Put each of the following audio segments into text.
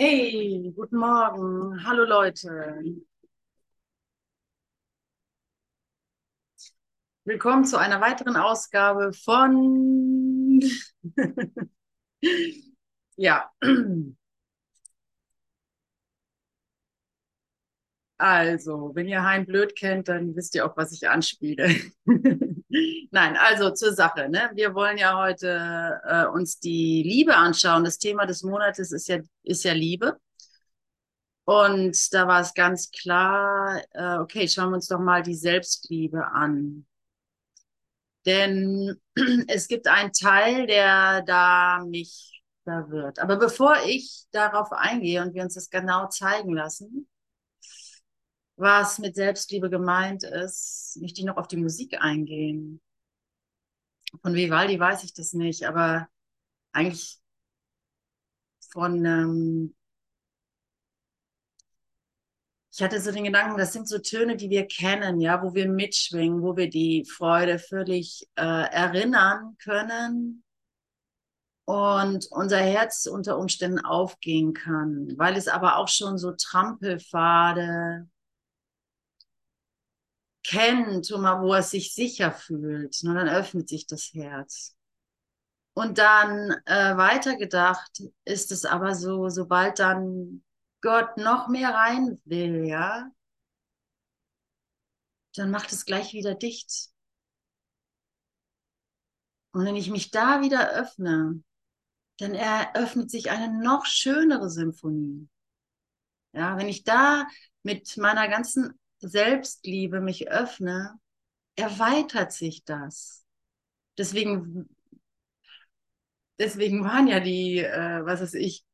Hey, guten Morgen. Hallo Leute. Willkommen zu einer weiteren Ausgabe von ja. Also, wenn ihr Hein blöd kennt, dann wisst ihr auch, was ich anspiele. Nein, also zur Sache. Ne? Wir wollen ja heute äh, uns die Liebe anschauen. Das Thema des Monates ist ja, ist ja Liebe. Und da war es ganz klar, äh, okay, schauen wir uns doch mal die Selbstliebe an. Denn es gibt einen Teil, der da mich verwirrt. Aber bevor ich darauf eingehe und wir uns das genau zeigen lassen, was mit Selbstliebe gemeint ist, möchte ich noch auf die Musik eingehen. Von Vivaldi weiß ich das nicht, aber eigentlich von, ähm, ich hatte so den Gedanken, das sind so Töne, die wir kennen, ja, wo wir mitschwingen, wo wir die Freude völlig äh, erinnern können und unser Herz unter Umständen aufgehen kann, weil es aber auch schon so Trampelpfade kennt, wo er sich sicher fühlt. Und dann öffnet sich das Herz. Und dann äh, weitergedacht ist es aber so, sobald dann Gott noch mehr rein will, ja, dann macht es gleich wieder dicht. Und wenn ich mich da wieder öffne, dann eröffnet sich eine noch schönere Symphonie. Ja, wenn ich da mit meiner ganzen Selbstliebe mich öffne, erweitert sich das. Deswegen, deswegen waren ja die, äh, was weiß ich,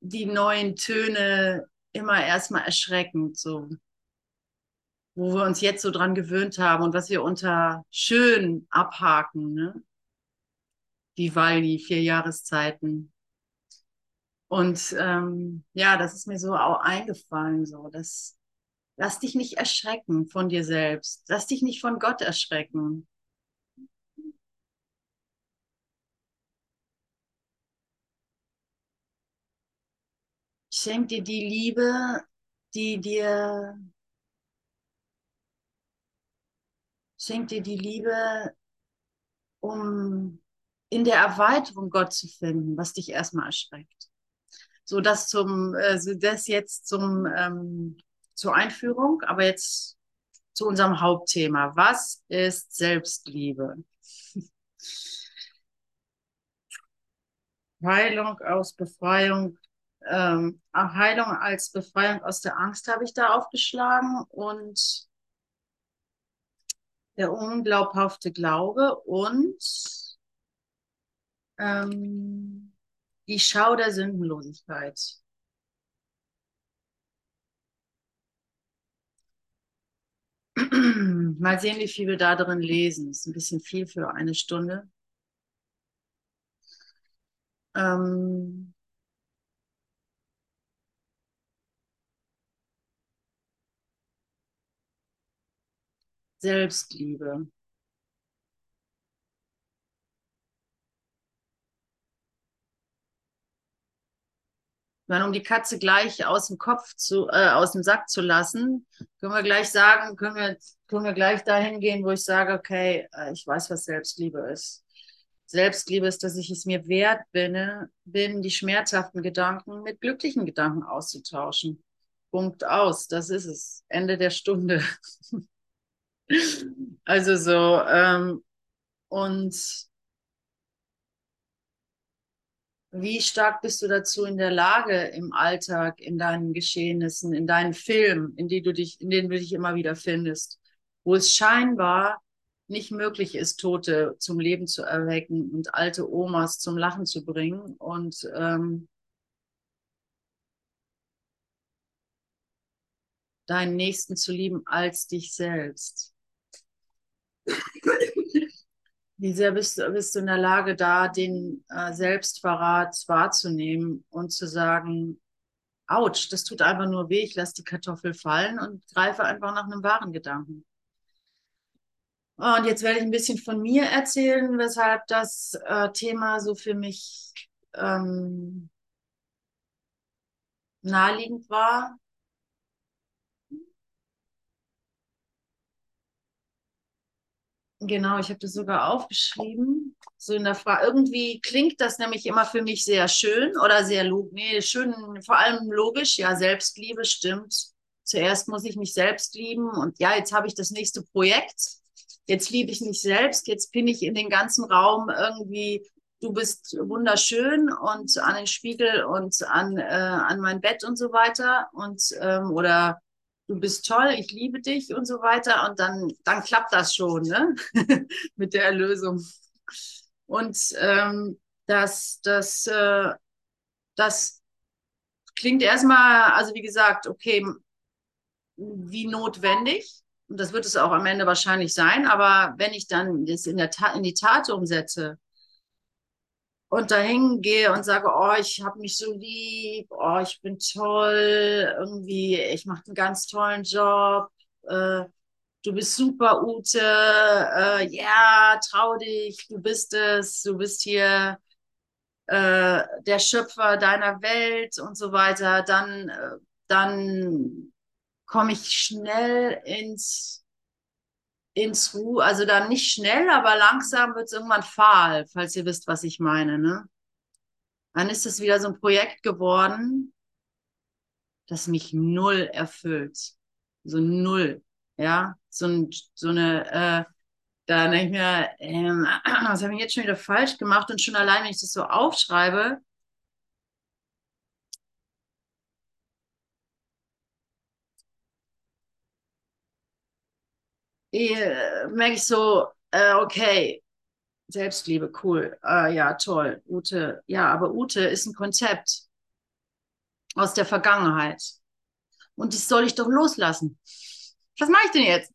die neuen Töne immer erstmal erschreckend, so. Wo wir uns jetzt so dran gewöhnt haben und was wir unter schön abhaken, ne? Vivaldi, vier Jahreszeiten. Und ähm, ja, das ist mir so auch eingefallen, so, dass lass dich nicht erschrecken von dir selbst, lass dich nicht von Gott erschrecken. Schenk dir die Liebe, die dir schenk dir die Liebe, um in der Erweiterung Gott zu finden, was dich erstmal erschreckt. So das zum, äh, das jetzt zum ähm, zur Einführung, aber jetzt zu unserem Hauptthema. Was ist Selbstliebe? Heilung aus Befreiung, ähm, Heilung als Befreiung aus der Angst habe ich da aufgeschlagen und der unglaubhafte Glaube und ähm, die Schau der Sündenlosigkeit. Mal sehen, wie viel wir da drin lesen. Das ist ein bisschen viel für eine Stunde. Ähm Selbstliebe. Meine, um die Katze gleich aus dem Kopf zu, äh, aus dem Sack zu lassen, können wir gleich sagen, können wir, können wir gleich dahin gehen, wo ich sage, okay, äh, ich weiß, was Selbstliebe ist. Selbstliebe ist, dass ich es mir wert bin, bin, die schmerzhaften Gedanken mit glücklichen Gedanken auszutauschen. Punkt aus, das ist es. Ende der Stunde. also so, ähm, und Wie stark bist du dazu in der Lage im Alltag, in deinen Geschehnissen, in deinen Filmen, in, die du dich, in denen du dich immer wieder findest, wo es scheinbar nicht möglich ist, Tote zum Leben zu erwecken und alte Omas zum Lachen zu bringen und ähm, deinen Nächsten zu lieben als dich selbst. Wie sehr bist, bist du in der Lage, da den äh, Selbstverrat wahrzunehmen und zu sagen, ouch, das tut einfach nur weh, ich lasse die Kartoffel fallen und greife einfach nach einem wahren Gedanken. Und jetzt werde ich ein bisschen von mir erzählen, weshalb das äh, Thema so für mich ähm, naheliegend war. Genau, ich habe das sogar aufgeschrieben. So in der Frage, irgendwie klingt das nämlich immer für mich sehr schön oder sehr logisch. Nee, schön, vor allem logisch, ja, Selbstliebe stimmt. Zuerst muss ich mich selbst lieben und ja, jetzt habe ich das nächste Projekt. Jetzt liebe ich mich selbst, jetzt bin ich in den ganzen Raum irgendwie, du bist wunderschön und an den Spiegel und an, äh, an mein Bett und so weiter und ähm, oder du bist toll, ich liebe dich und so weiter. Und dann, dann klappt das schon ne? mit der Erlösung. Und ähm, das, das, äh, das klingt erstmal, also wie gesagt, okay, wie notwendig. Und das wird es auch am Ende wahrscheinlich sein. Aber wenn ich dann das in, der Tat, in die Tat umsetze, und dahin gehe und sage, oh, ich habe mich so lieb, oh, ich bin toll, irgendwie, ich mache einen ganz tollen Job, äh, du bist super, Ute, äh, ja, trau dich, du bist es, du bist hier äh, der Schöpfer deiner Welt und so weiter, dann, äh, dann komme ich schnell ins ins Ruhe, also dann nicht schnell, aber langsam wird es irgendwann fahl, falls ihr wisst, was ich meine. Ne? Dann ist es wieder so ein Projekt geworden, das mich null erfüllt. So null. Ja, so, ein, so eine, äh, da denke ich mir, ähm, was habe ich jetzt schon wieder falsch gemacht? Und schon allein, wenn ich das so aufschreibe, merke ich so, äh, okay, Selbstliebe, cool, äh, ja, toll, Ute, ja, aber Ute ist ein Konzept aus der Vergangenheit. Und das soll ich doch loslassen. Was mache ich denn jetzt?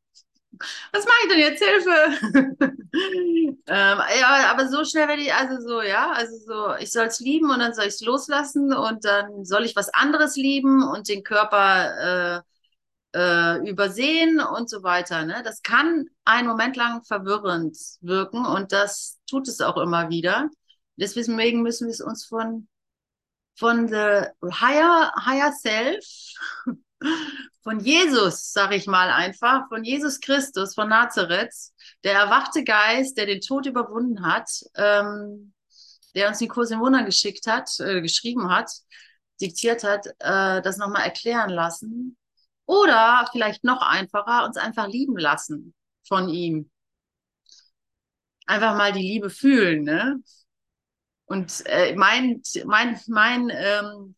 Was mache ich denn jetzt? Hilfe! ähm, ja, aber so schnell werde ich, also so, ja, also so, ich soll es lieben und dann soll ich es loslassen und dann soll ich was anderes lieben und den Körper äh, äh, übersehen und so weiter. Ne? Das kann einen Moment lang verwirrend wirken und das tut es auch immer wieder. Deswegen müssen wir es uns von, von the higher, higher self, von Jesus, sag ich mal einfach, von Jesus Christus, von Nazareth, der erwachte Geist, der den Tod überwunden hat, ähm, der uns den Kurs in Wunder geschickt hat, äh, geschrieben hat, diktiert hat, äh, das nochmal erklären lassen oder vielleicht noch einfacher, uns einfach lieben lassen von ihm. Einfach mal die Liebe fühlen, ne? Und äh, mein, mein, mein, ähm,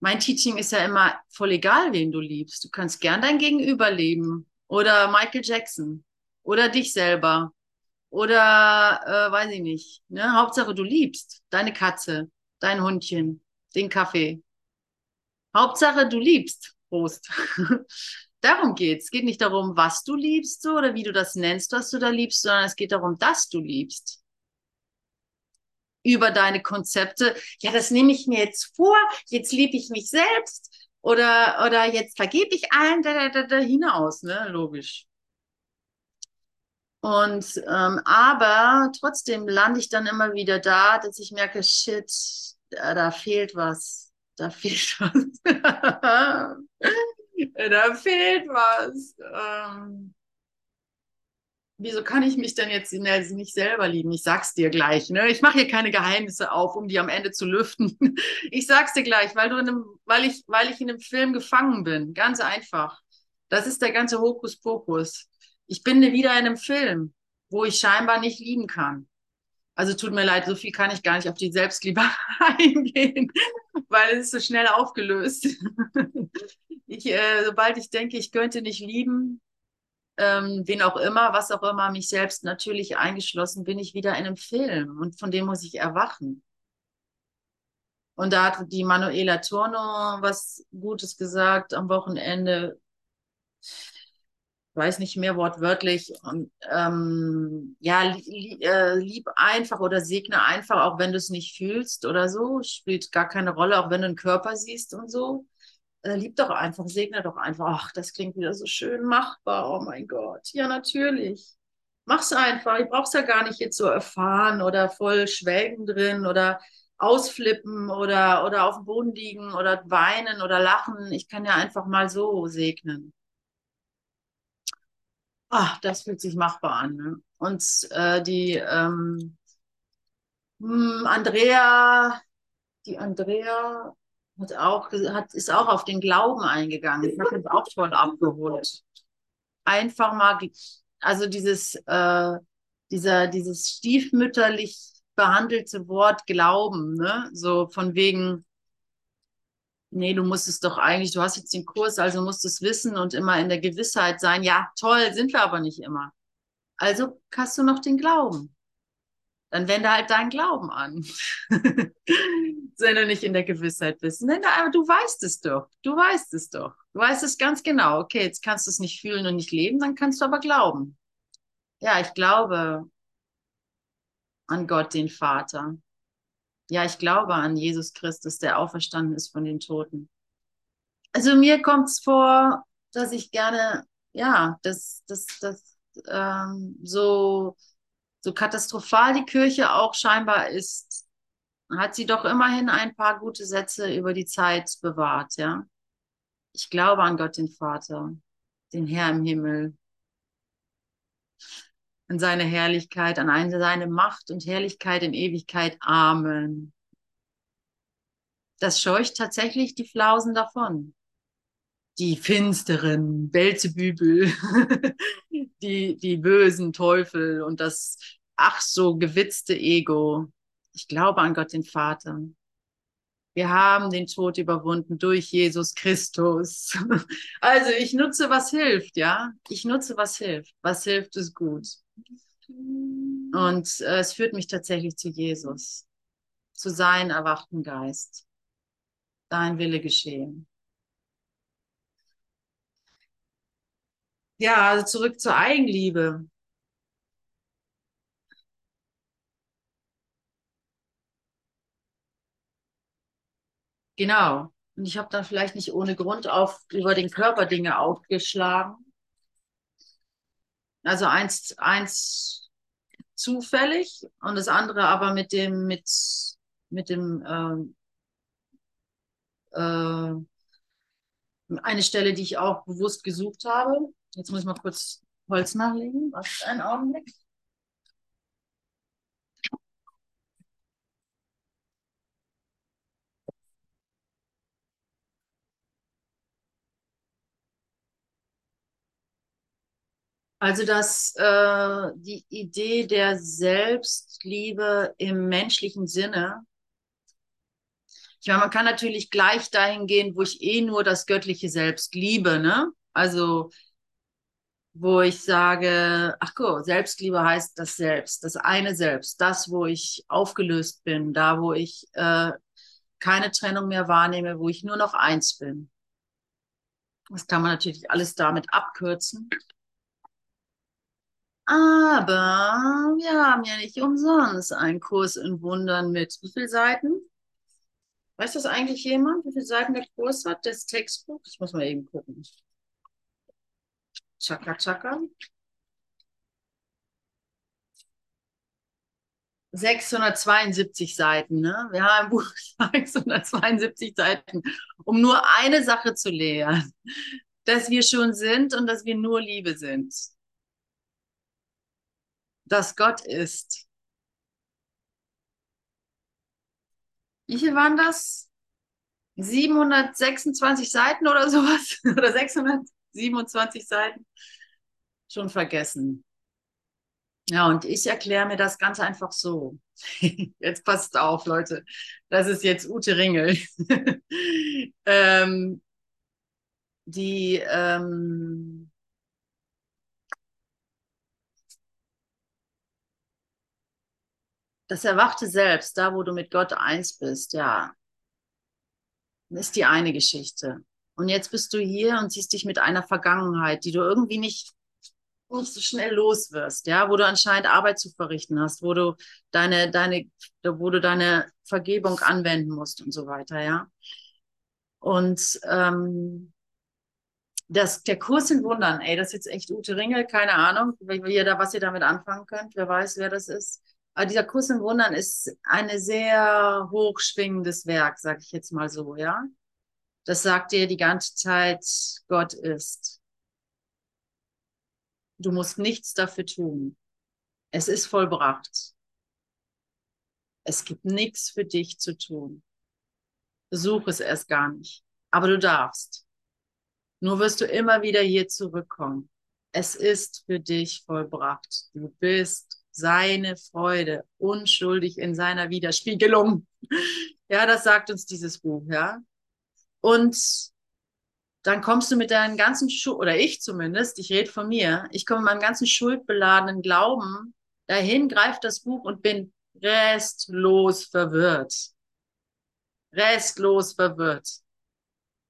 mein Teaching ist ja immer voll egal, wen du liebst. Du kannst gern dein Gegenüber lieben. Oder Michael Jackson. Oder dich selber. Oder äh, weiß ich nicht. Ne? Hauptsache, du liebst deine Katze, dein Hundchen, den Kaffee. Hauptsache, du liebst. Prost. darum geht's. Es geht nicht darum, was du liebst so, oder wie du das nennst, was du da liebst, sondern es geht darum, dass du liebst. Über deine Konzepte. Ja, das nehme ich mir jetzt vor. Jetzt liebe ich mich selbst. Oder, oder jetzt vergebe ich allen da, da, da hinaus, ne? Logisch. Und ähm, aber trotzdem lande ich dann immer wieder da, dass ich merke, shit, da, da fehlt was da fehlt was. da fehlt was. Ähm, wieso kann ich mich denn jetzt nicht selber lieben? Ich sag's dir gleich. Ne? Ich mache hier keine Geheimnisse auf, um die am Ende zu lüften. ich sag's dir gleich, weil, du in einem, weil, ich, weil ich in einem Film gefangen bin. Ganz einfach. Das ist der ganze Hokuspokus. Ich bin wieder in einem Film, wo ich scheinbar nicht lieben kann. Also tut mir leid, so viel kann ich gar nicht auf die Selbstliebe eingehen, weil es ist so schnell aufgelöst. ich, äh, sobald ich denke, ich könnte nicht lieben, ähm, wen auch immer, was auch immer, mich selbst natürlich eingeschlossen, bin ich wieder in einem Film und von dem muss ich erwachen. Und da hat die Manuela Turno was Gutes gesagt am Wochenende weiß nicht mehr wortwörtlich, und, ähm, ja, li äh, lieb einfach oder segne einfach, auch wenn du es nicht fühlst oder so, spielt gar keine Rolle, auch wenn du einen Körper siehst und so. Äh, lieb doch einfach, segne doch einfach. Ach, das klingt wieder so schön machbar. Oh mein Gott. Ja, natürlich. Mach's einfach. Ich brauch's ja gar nicht jetzt so erfahren oder voll schwelgen drin oder ausflippen oder, oder auf dem Boden liegen oder weinen oder lachen. Ich kann ja einfach mal so segnen. Ach, das fühlt sich machbar an. Ne? Und äh, die ähm, hm, Andrea, die Andrea hat auch, hat, ist auch auf den Glauben eingegangen. Ich habe das auch voll abgeholt. Einfach mal, also dieses, äh, dieser, dieses stiefmütterlich behandelte Wort Glauben, ne? So von wegen, nee, du musst es doch eigentlich, du hast jetzt den Kurs, also musst es wissen und immer in der Gewissheit sein. Ja, toll, sind wir aber nicht immer. Also hast du noch den Glauben. Dann wende halt deinen Glauben an. Wenn du nicht in der Gewissheit bist. Nein, aber du weißt es doch. Du weißt es doch. Du weißt es ganz genau. Okay, jetzt kannst du es nicht fühlen und nicht leben, dann kannst du aber glauben. Ja, ich glaube an Gott, den Vater. Ja, ich glaube an Jesus Christus, der auferstanden ist von den Toten. Also mir kommt es vor, dass ich gerne, ja, dass das, das ähm, so, so katastrophal die Kirche auch scheinbar ist, hat sie doch immerhin ein paar gute Sätze über die Zeit bewahrt, ja. Ich glaube an Gott, den Vater, den Herr im Himmel, an seine Herrlichkeit, an eine, seine Macht und Herrlichkeit in Ewigkeit. Amen. Das scheucht tatsächlich die Flausen davon. Die finsteren Belzebübel, die, die bösen Teufel und das ach so gewitzte Ego. Ich glaube an Gott den Vater. Wir haben den Tod überwunden durch Jesus Christus. Also ich nutze, was hilft, ja. Ich nutze, was hilft. Was hilft, ist gut. Und äh, es führt mich tatsächlich zu Jesus, zu seinem erwachten Geist. Dein Wille geschehen. Ja, also zurück zur Eigenliebe. Genau. Und ich habe dann vielleicht nicht ohne Grund auf über den Körper Dinge aufgeschlagen. Also eins, eins zufällig und das andere aber mit dem, mit, mit dem, ähm, äh, eine Stelle, die ich auch bewusst gesucht habe. Jetzt muss ich mal kurz Holz nachlegen. Was einen Augenblick. Also dass äh, die Idee der Selbstliebe im menschlichen Sinne, ich meine, man kann natürlich gleich dahin gehen, wo ich eh nur das göttliche Selbst liebe, ne? Also wo ich sage, ach gut, Selbstliebe heißt das Selbst, das eine Selbst, das, wo ich aufgelöst bin, da, wo ich äh, keine Trennung mehr wahrnehme, wo ich nur noch eins bin. Das kann man natürlich alles damit abkürzen. Aber wir haben ja nicht umsonst einen Kurs in Wundern mit wie viele Seiten? Weiß das eigentlich jemand, wie viele Seiten der Kurs hat, das Textbuch? Ich muss mal eben gucken. Chaka Chaka. 672 Seiten, ne? Wir haben ein Buch 672 Seiten, um nur eine Sache zu lehren, dass wir schon sind und dass wir nur Liebe sind dass Gott ist. Wie viel waren das? 726 Seiten oder sowas? oder 627 Seiten? Schon vergessen. Ja, und ich erkläre mir das ganz einfach so. jetzt passt auf, Leute. Das ist jetzt Ute Ringel. ähm, die ähm, das erwachte Selbst, da wo du mit Gott eins bist, ja, ist die eine Geschichte. Und jetzt bist du hier und siehst dich mit einer Vergangenheit, die du irgendwie nicht, so schnell los wirst, ja, wo du anscheinend Arbeit zu verrichten hast, wo du deine, deine, wo du deine Vergebung anwenden musst und so weiter, ja. Und ähm, das, der Kurs in Wundern, ey, das ist jetzt echt Ute Ringel, keine Ahnung, wie ihr da, was ihr damit anfangen könnt, wer weiß, wer das ist. Aber dieser Kurs in Wundern ist ein sehr hochschwingendes Werk, sag ich jetzt mal so, ja. Das sagt dir die ganze Zeit, Gott ist. Du musst nichts dafür tun. Es ist vollbracht. Es gibt nichts für dich zu tun. Such es erst gar nicht. Aber du darfst. Nur wirst du immer wieder hier zurückkommen. Es ist für dich vollbracht. Du bist seine Freude, unschuldig in seiner Widerspiegelung. Ja, das sagt uns dieses Buch, ja. Und dann kommst du mit deinen ganzen Schuld, oder ich zumindest, ich rede von mir, ich komme mit meinem ganzen schuldbeladenen Glauben dahin, greife das Buch und bin restlos verwirrt. Restlos verwirrt.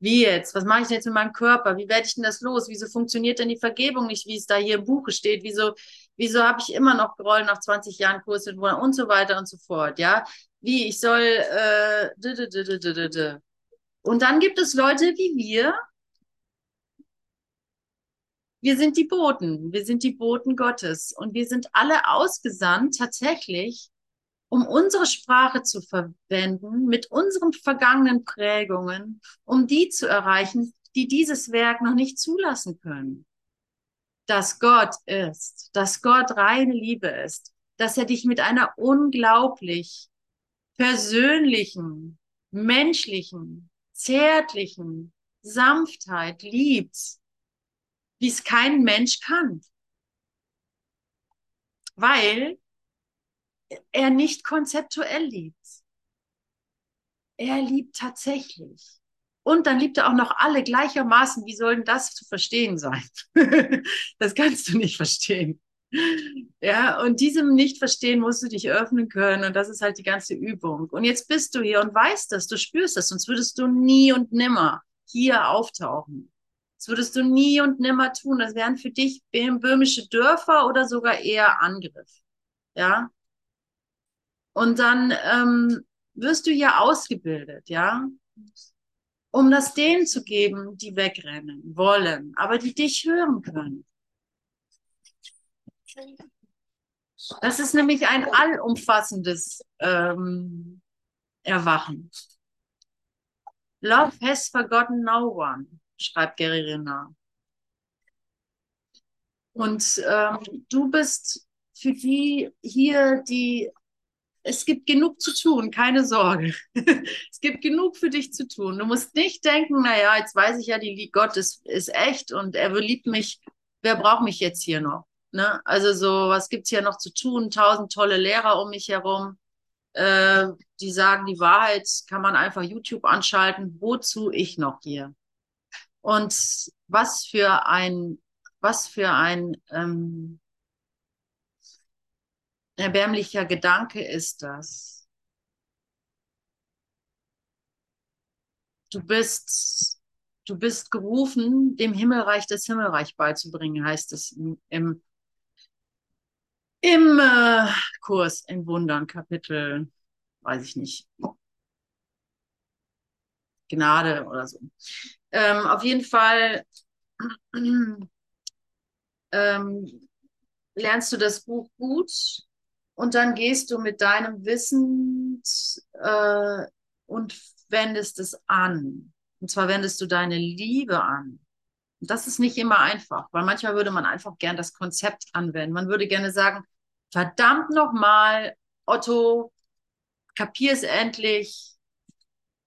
Wie jetzt? Was mache ich denn jetzt mit meinem Körper? Wie werde ich denn das los? Wieso funktioniert denn die Vergebung nicht, wie es da hier im Buche steht? Wieso, wieso habe ich immer noch Groll nach 20 Jahren Kurs und so weiter und so fort? Ja, wie ich soll. Äh, und dann gibt es Leute wie wir. Wir sind die Boten. Wir sind die Boten Gottes. Und wir sind alle ausgesandt tatsächlich, um unsere Sprache zu verwenden, mit unseren vergangenen Prägungen, um die zu erreichen, die dieses Werk noch nicht zulassen können. Dass Gott ist, dass Gott reine Liebe ist, dass er dich mit einer unglaublich persönlichen, menschlichen, zärtlichen Sanftheit liebt, wie es kein Mensch kann. Weil er nicht konzeptuell liebt. Er liebt tatsächlich. Und dann liebt er auch noch alle gleichermaßen. Wie soll denn das zu verstehen sein? das kannst du nicht verstehen. Ja, und diesem Nicht-Verstehen musst du dich öffnen können. Und das ist halt die ganze Übung. Und jetzt bist du hier und weißt das, du spürst das, sonst würdest du nie und nimmer hier auftauchen. Das würdest du nie und nimmer tun. Das wären für dich böhmische Dörfer oder sogar eher Angriff. Ja, und dann ähm, wirst du hier ausgebildet, ja, um das denen zu geben, die wegrennen wollen, aber die dich hören können. Das ist nämlich ein allumfassendes ähm, Erwachen. Love has forgotten no one, schreibt Gary Renard. Und ähm, du bist für die hier, die es gibt genug zu tun, keine Sorge. es gibt genug für dich zu tun. Du musst nicht denken, naja, jetzt weiß ich ja, die Gott ist, ist echt und er liebt mich. Wer braucht mich jetzt hier noch? Ne? Also so, was gibt's hier noch zu tun? Tausend tolle Lehrer um mich herum, äh, die sagen, die Wahrheit kann man einfach YouTube anschalten. Wozu ich noch hier? Und was für ein, was für ein ähm, erbärmlicher Gedanke ist das. Du bist, du bist gerufen, dem Himmelreich das Himmelreich beizubringen, heißt es im, im, im äh, Kurs im Wundern, Kapitel, weiß ich nicht, Gnade oder so. Ähm, auf jeden Fall ähm, lernst du das Buch gut und dann gehst du mit deinem Wissen äh, und wendest es an. Und zwar wendest du deine Liebe an. Und das ist nicht immer einfach, weil manchmal würde man einfach gern das Konzept anwenden. Man würde gerne sagen, verdammt nochmal, Otto, kapier es endlich,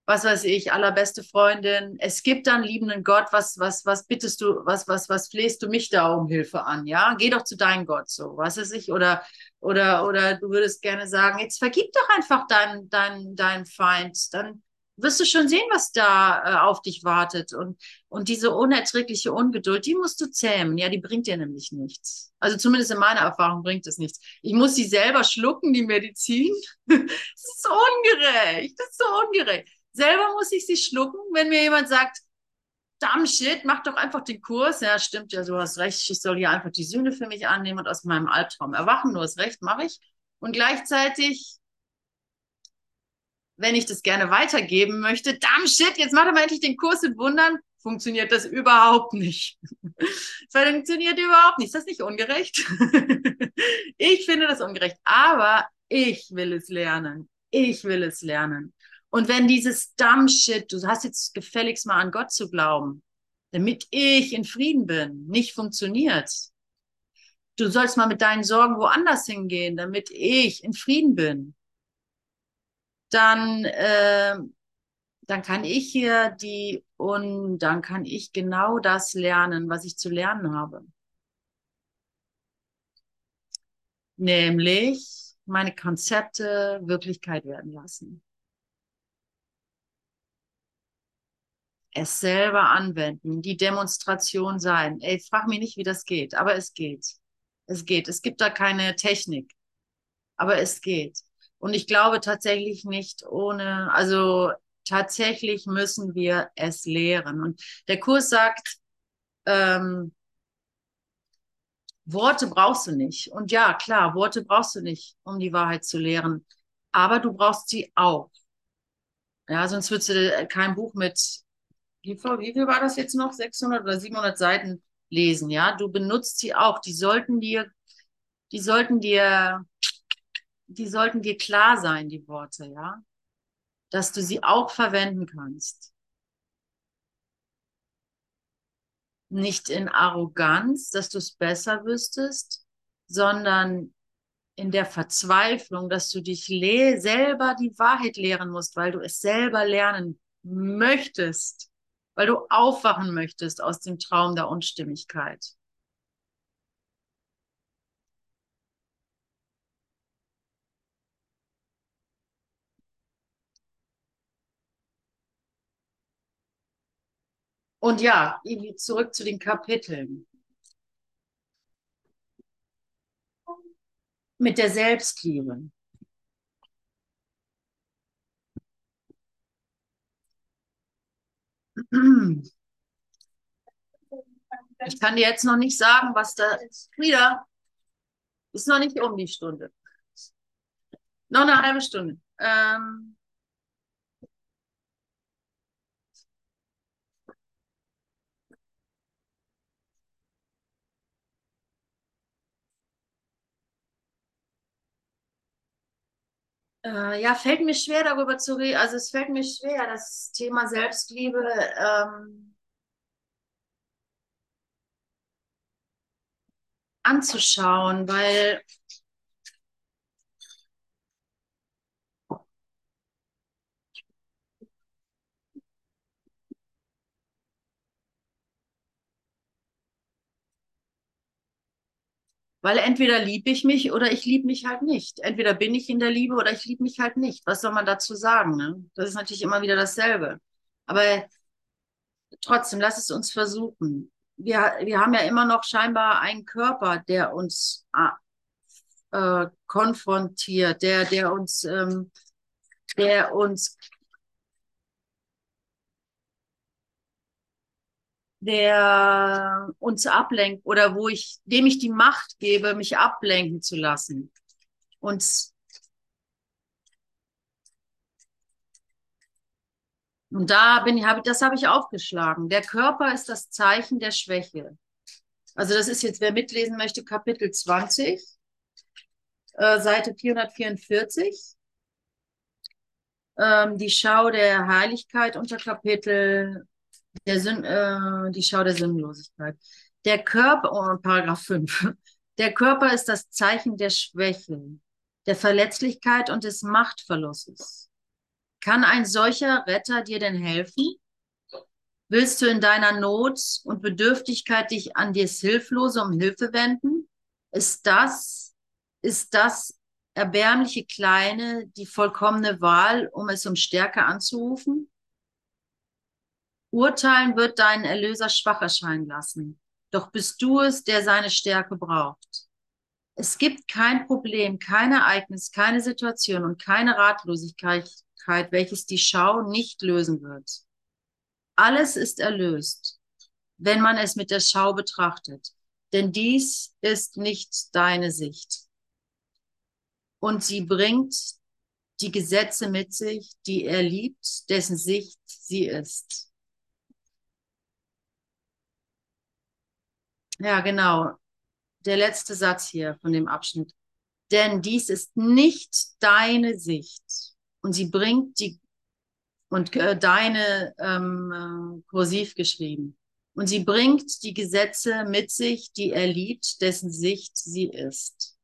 was weiß ich, allerbeste Freundin, es gibt dann liebenden Gott, was, was, was bittest du, was, was, was flehst du mich da um Hilfe an, ja? Geh doch zu deinem Gott, so, was weiß ich, oder, oder, oder du würdest gerne sagen, jetzt vergib doch einfach deinen, deinen, deinen Feind, dann wirst du schon sehen, was da äh, auf dich wartet. Und, und diese unerträgliche Ungeduld, die musst du zähmen. Ja, die bringt dir nämlich nichts. Also zumindest in meiner Erfahrung bringt es nichts. Ich muss sie selber schlucken, die Medizin. das ist ungerecht. Das ist so ungerecht. Selber muss ich sie schlucken, wenn mir jemand sagt, damn shit, mach doch einfach den Kurs. Ja, stimmt ja, du hast recht, ich soll hier einfach die Sühne für mich annehmen und aus meinem Albtraum erwachen. Du hast recht, mache ich. Und gleichzeitig, wenn ich das gerne weitergeben möchte, damn shit, jetzt mach doch mal endlich den Kurs in Wundern, funktioniert das überhaupt nicht. Funktioniert überhaupt nicht. Ist das nicht ungerecht? ich finde das ungerecht. Aber Ich will es lernen. Ich will es lernen. Und wenn dieses dumb shit, du hast jetzt gefälligst mal an Gott zu glauben, damit ich in Frieden bin, nicht funktioniert. Du sollst mal mit deinen Sorgen woanders hingehen, damit ich in Frieden bin. Dann, äh, dann kann ich hier die, und dann kann ich genau das lernen, was ich zu lernen habe. Nämlich meine Konzepte Wirklichkeit werden lassen. Es selber anwenden, die Demonstration sein. Ey, frag mich nicht, wie das geht, aber es geht. Es geht. Es gibt da keine Technik, aber es geht. Und ich glaube tatsächlich nicht ohne, also tatsächlich müssen wir es lehren. Und der Kurs sagt, ähm, Worte brauchst du nicht. Und ja, klar, Worte brauchst du nicht, um die Wahrheit zu lehren. Aber du brauchst sie auch. Ja, sonst würdest du kein Buch mit wie viel, wie viel war das jetzt noch? 600 oder 700 Seiten lesen, ja? Du benutzt sie auch. Die sollten dir, die sollten dir, die sollten dir klar sein, die Worte, ja? Dass du sie auch verwenden kannst. Nicht in Arroganz, dass du es besser wüsstest, sondern in der Verzweiflung, dass du dich selber die Wahrheit lehren musst, weil du es selber lernen möchtest weil du aufwachen möchtest aus dem Traum der Unstimmigkeit. Und ja, zurück zu den Kapiteln. Mit der Selbstliebe. Ich kann dir jetzt noch nicht sagen, was da ist. Wieder. Ist noch nicht um die Stunde. Noch eine halbe Stunde. Ähm, Äh, ja, fällt mir schwer, darüber zu reden. Also es fällt mir schwer, das Thema Selbstliebe ähm, anzuschauen, weil Weil entweder liebe ich mich oder ich liebe mich halt nicht. Entweder bin ich in der Liebe oder ich liebe mich halt nicht. Was soll man dazu sagen? Ne? Das ist natürlich immer wieder dasselbe. Aber trotzdem, lass es uns versuchen. Wir, wir haben ja immer noch scheinbar einen Körper, der uns äh, konfrontiert, der, der uns, ähm, der uns der uns ablenkt oder wo ich, dem ich die Macht gebe, mich ablenken zu lassen. Und Und da bin ich, habe, das habe ich aufgeschlagen. Der Körper ist das Zeichen der Schwäche. Also das ist jetzt, wer mitlesen möchte, Kapitel 20, äh, Seite 444. Ähm, die Schau der Heiligkeit unter Kapitel der Sinn, äh, die Schau der Sinnlosigkeit. Der Körper, oh, Paragraph 5. Der Körper ist das Zeichen der Schwäche, der Verletzlichkeit und des Machtverlustes. Kann ein solcher Retter dir denn helfen? Willst du in deiner Not und Bedürftigkeit dich an dir Hilflose um Hilfe wenden? Ist das, ist das erbärmliche Kleine die vollkommene Wahl, um es um Stärke anzurufen? Urteilen wird deinen Erlöser schwach erscheinen lassen. Doch bist du es, der seine Stärke braucht. Es gibt kein Problem, kein Ereignis, keine Situation und keine Ratlosigkeit, welches die Schau nicht lösen wird. Alles ist erlöst, wenn man es mit der Schau betrachtet, denn dies ist nicht deine Sicht. Und sie bringt die Gesetze mit sich, die er liebt, dessen Sicht sie ist. Ja, genau. Der letzte Satz hier von dem Abschnitt. denn dies ist nicht deine Sicht. Und sie bringt die, und äh, deine ähm, äh, kursiv geschrieben. Und sie bringt die Gesetze mit sich, die er liebt, dessen Sicht sie ist.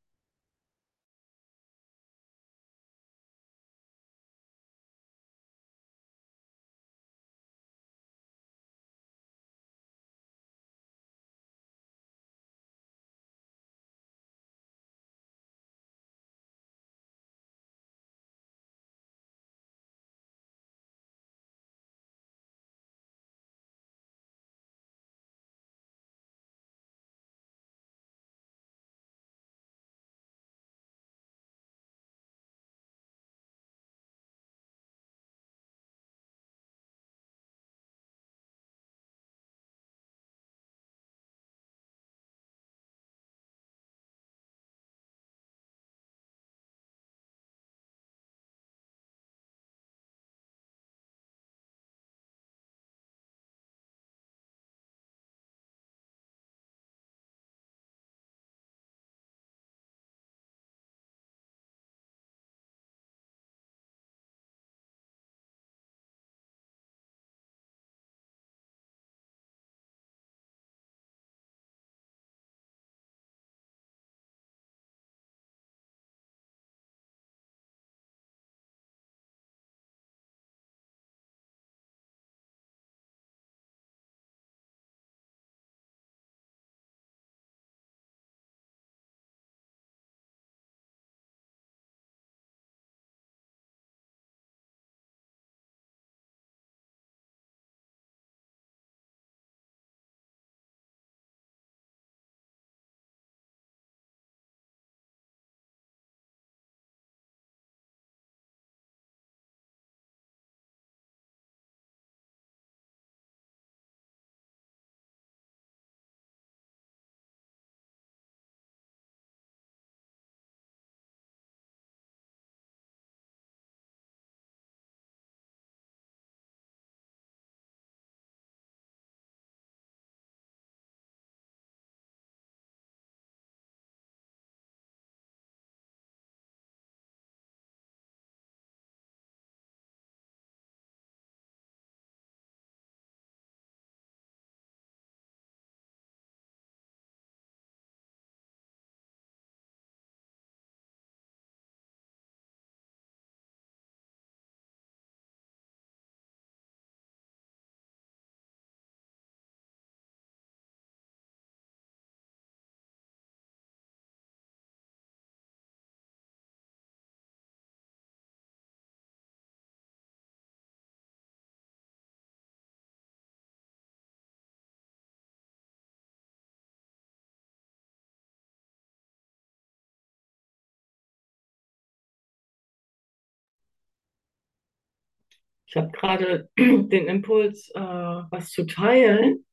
Ich habe gerade den Impuls, äh, was zu teilen,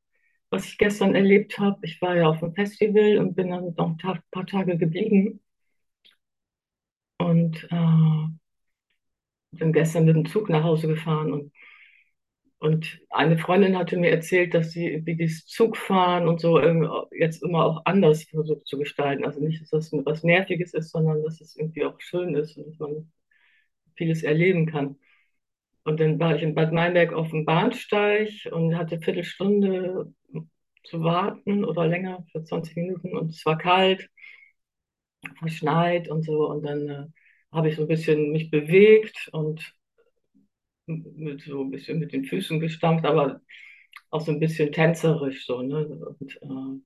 was ich gestern erlebt habe. Ich war ja auf dem Festival und bin dann noch ein paar Tage geblieben und äh, bin gestern mit dem Zug nach Hause gefahren und, und eine Freundin hatte mir erzählt, dass sie wie dieses Zugfahren und so ähm, jetzt immer auch anders versucht zu gestalten. Also nicht, dass das was Nerviges ist, sondern dass es irgendwie auch schön ist und dass man vieles erleben kann. Und dann war ich in Bad Meinberg auf dem Bahnsteig und hatte eine Viertelstunde zu warten oder länger für 20 Minuten und es war kalt, verschneit und so. Und dann äh, habe ich so ein bisschen mich bewegt und mit so ein bisschen mit den Füßen gestampft, aber auch so ein bisschen tänzerisch so, ne? Und, äh,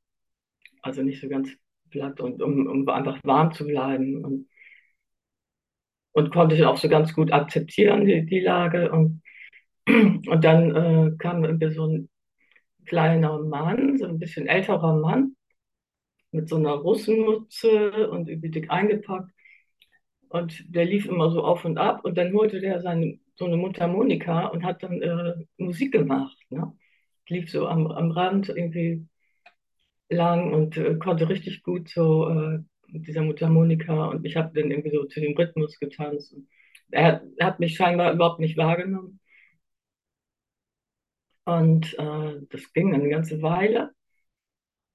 also nicht so ganz platt und um, um einfach warm zu bleiben. Und, und konnte ich auch so ganz gut akzeptieren, die, die Lage. Und, und dann äh, kam so ein kleiner Mann, so ein bisschen älterer Mann, mit so einer Russenmütze und irgendwie dick eingepackt. Und der lief immer so auf und ab und dann holte der seine, so eine Mundharmonika und hat dann äh, Musik gemacht. Ne? Lief so am, am Rand irgendwie lang und äh, konnte richtig gut so äh, mit dieser Mundharmonika und ich habe dann irgendwie so zu dem Rhythmus getanzt. Er, hat- er hat mich scheinbar überhaupt nicht wahrgenommen und äh, das ging dann eine ganze Weile.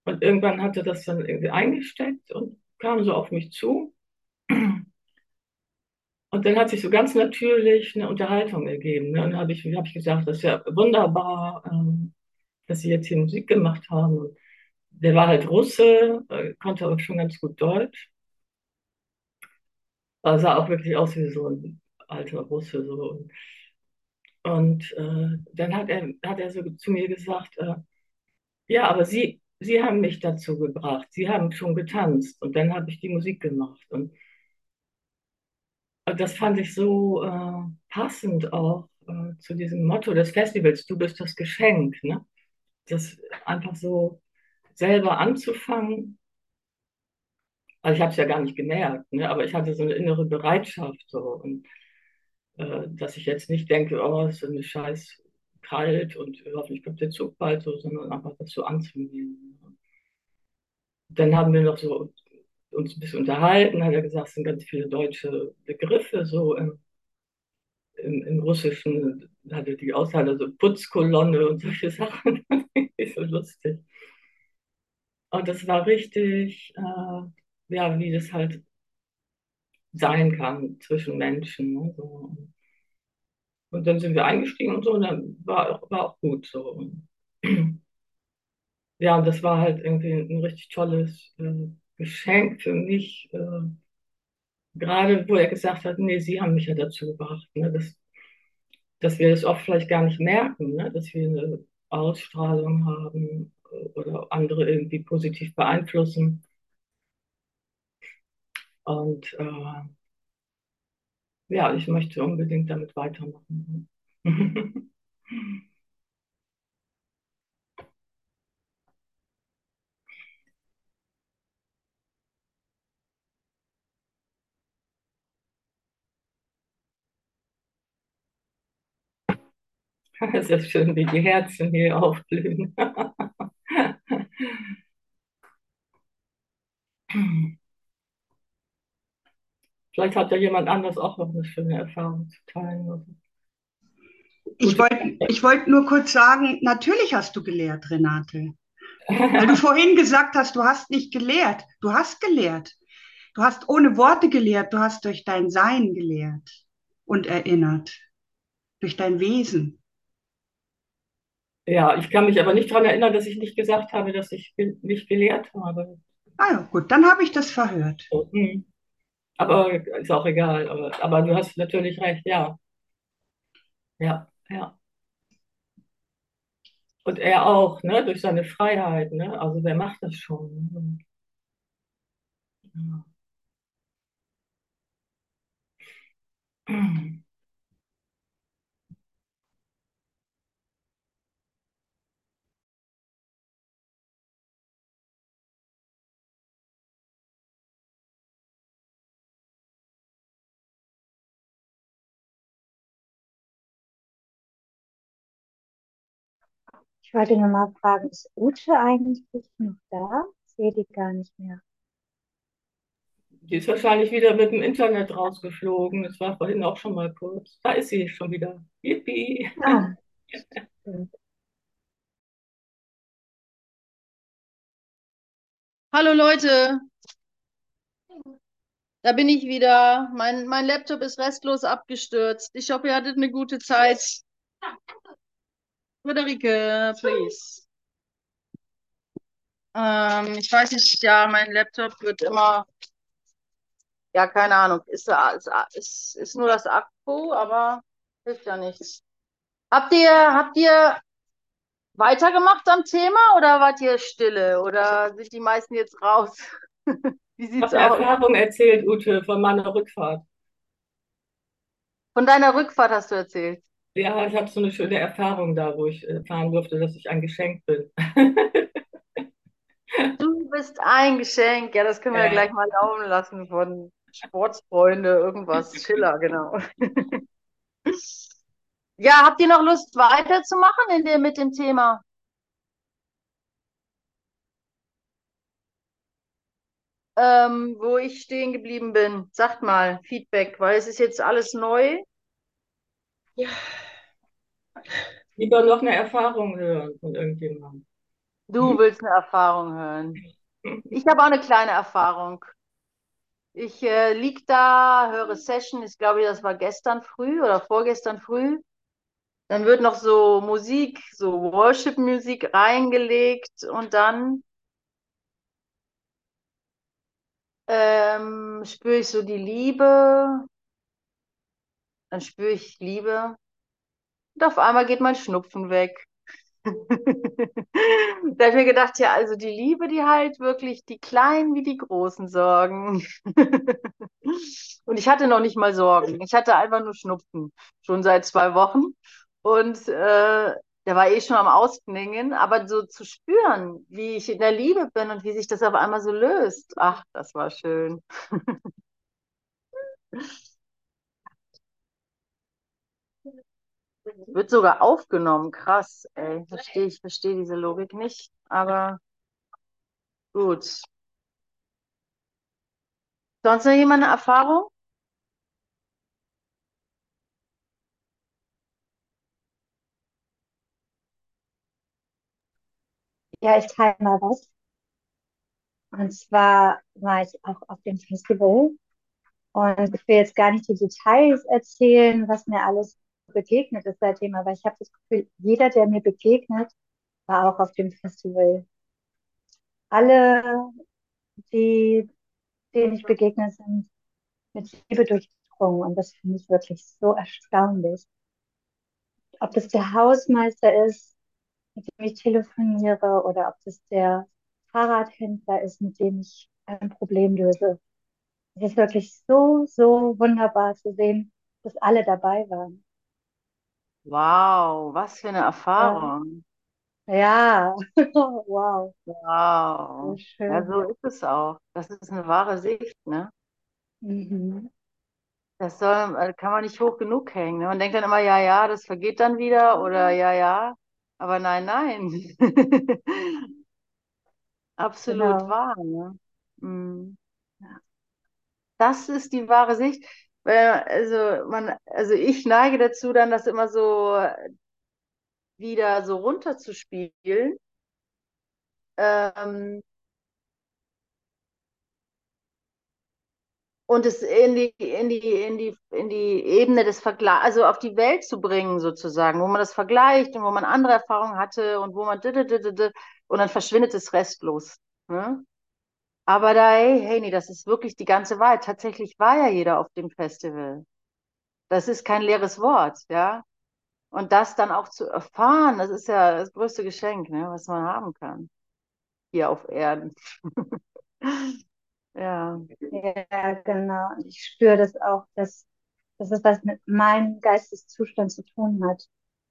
Und irgendwann hatte das dann irgendwie eingesteckt und kam so auf mich zu Und dann hat sich so ganz natürlich eine Unterhaltung ergeben. Ne? Und dann habe ich, hab ich gesagt, das ist ja wunderbar, ähm, dass Sie jetzt hier Musik gemacht haben. Und der war halt Russe, äh, konnte aber schon ganz gut Deutsch. Er sah auch wirklich aus wie so ein alter Russe. So. Und äh, dann hat er, hat er so zu mir gesagt, äh, ja, aber Sie, Sie haben mich dazu gebracht. Sie haben schon getanzt. Und dann habe ich die Musik gemacht. Und das fand ich so äh, passend auch äh, zu diesem Motto des Festivals, du bist das Geschenk. Ne? Das einfach so selber anzufangen. Also ich habe es ja gar nicht gemerkt, ne? aber ich hatte so eine innere Bereitschaft so und äh, dass ich jetzt nicht denke, oh, es ist eine scheiß kalt und hoffentlich kommt der Zug bald so, sondern einfach das so anzunehmen. Dann haben wir noch so uns ein bisschen unterhalten, hat er gesagt, es sind ganz viele deutsche Begriffe so im, im, im Russischen, hatte die Aussage, so Putzkolonne und solche Sachen, so lustig. Und das war richtig, äh, ja, wie das halt sein kann zwischen Menschen. Ne, so. Und dann sind wir eingestiegen und so, und dann war, war auch gut so. Ja, und das war halt irgendwie ein richtig tolles äh, Geschenk für mich, äh, gerade wo er gesagt hat, nee, Sie haben mich ja dazu gebracht, ne, dass, dass wir das oft vielleicht gar nicht merken, ne, dass wir eine Ausstrahlung haben oder andere irgendwie positiv beeinflussen. Und äh, ja, ich möchte unbedingt damit weitermachen. Es ist schön, wie die Herzen hier aufblühen. Vielleicht hat ja jemand anders auch noch eine schöne Erfahrung zu teilen. Ich wollte ich wollt nur kurz sagen, natürlich hast du gelehrt, Renate. Weil du vorhin gesagt hast, du hast nicht gelehrt. Du hast gelehrt. Du hast ohne Worte gelehrt, du hast durch dein Sein gelehrt und erinnert. Durch dein Wesen. Ja, ich kann mich aber nicht daran erinnern, dass ich nicht gesagt habe, dass ich nicht gelehrt habe. Ah ja, gut, dann habe ich das verhört. Mhm. Aber ist auch egal. Aber, aber du hast natürlich recht, ja. Ja, ja. Und er auch, ne, durch seine Freiheit, ne? Also wer macht das schon? Ja. Ich wollte nur mal fragen, ist Ute eigentlich noch da? Ich sehe die gar nicht mehr. Die ist wahrscheinlich wieder mit dem Internet rausgeflogen. Das war vorhin auch schon mal kurz. Da ist sie schon wieder. Yippie. Ah, Hallo Leute, da bin ich wieder. Mein, mein Laptop ist restlos abgestürzt. Ich hoffe, ihr hattet eine gute Zeit. Friederike, please. Ähm, ich weiß nicht, ja, mein Laptop wird immer, ja, keine Ahnung, ist, ist, ist nur das Akku, aber hilft ja nichts. Habt ihr, habt ihr weitergemacht am Thema oder wart ihr stille oder sind die meisten jetzt raus? Wie sieht's ich aus? Erfahrung erzählt, Ute, von meiner Rückfahrt. Von deiner Rückfahrt hast du erzählt. Ja, ich habe so eine schöne Erfahrung da, wo ich erfahren durfte, dass ich ein Geschenk bin. Du bist ein Geschenk. Ja, das können wir ja, ja gleich mal laufen lassen von Sportsfreunde, irgendwas. Schiller, genau. Ja, habt ihr noch Lust weiterzumachen in dem, mit dem Thema? Ähm, wo ich stehen geblieben bin. Sagt mal Feedback, weil es ist jetzt alles neu. Ja. Lieber noch eine Erfahrung hören von irgendjemandem. Du willst eine Erfahrung hören. Ich habe auch eine kleine Erfahrung. Ich äh, lieg da, höre Session, ich glaube, das war gestern früh oder vorgestern früh. Dann wird noch so Musik, so Worship-Musik reingelegt und dann ähm, spüre ich so die Liebe. Dann spüre ich Liebe. Und auf einmal geht mein Schnupfen weg. da habe ich mir gedacht, ja, also die Liebe, die halt wirklich die kleinen wie die großen Sorgen. Und ich hatte noch nicht mal Sorgen. Ich hatte einfach nur Schnupfen. Schon seit zwei Wochen. Und äh, der war eh schon am Ausklingen, aber so zu spüren, wie ich in der Liebe bin und wie sich das auf einmal so löst, ach, das war schön. Wird sogar aufgenommen, krass, ey. Verstehe, ich verstehe diese Logik nicht, aber gut. Sonst noch jemand eine Erfahrung? Ja, ich teile mal was. Und zwar war ich auch auf dem Festival und ich will jetzt gar nicht die Details erzählen, was mir alles begegnet ist seitdem, aber ich habe das Gefühl, jeder, der mir begegnet, war auch auf dem Festival. Alle, die, denen ich begegnet, sind mit Liebe durchdrungen und das finde ich wirklich so erstaunlich. Ob das der Hausmeister ist, mit dem ich telefoniere oder ob das der Fahrradhändler ist, mit dem ich ein Problem löse. Es ist wirklich so, so wunderbar zu sehen, dass alle dabei waren. Wow, was für eine Erfahrung. Ja, wow. Wow. So schön. Ja, so ist es auch. Das ist eine wahre Sicht, ne? Mhm. Das soll, äh, kann man nicht hoch genug hängen. Ne? Man denkt dann immer, ja, ja, das vergeht dann wieder oder ja, ja. Aber nein, nein. Absolut Genau. wahr, ne? Mhm. Das ist die wahre Sicht. Weil, also man, also ich neige dazu, dann das immer so wieder so runterzuspielen. Ähm, und es in die, in die, in die, in die Ebene des Vergleichs, also auf die Welt zu bringen, sozusagen, wo man das vergleicht und wo man andere Erfahrungen hatte und wo man und dann verschwindet es restlos. Ne? Aber da, hey, hey, nee, das ist wirklich die ganze Wahrheit. Tatsächlich war ja jeder auf dem Festival. Das ist kein leeres Wort, ja. Und das dann auch zu erfahren, das ist ja das größte Geschenk, ne, was man haben kann. Hier auf Erden. Ja. Ja, genau. Und ich spüre das auch, dass, dass es was mit meinem Geisteszustand zu tun hat.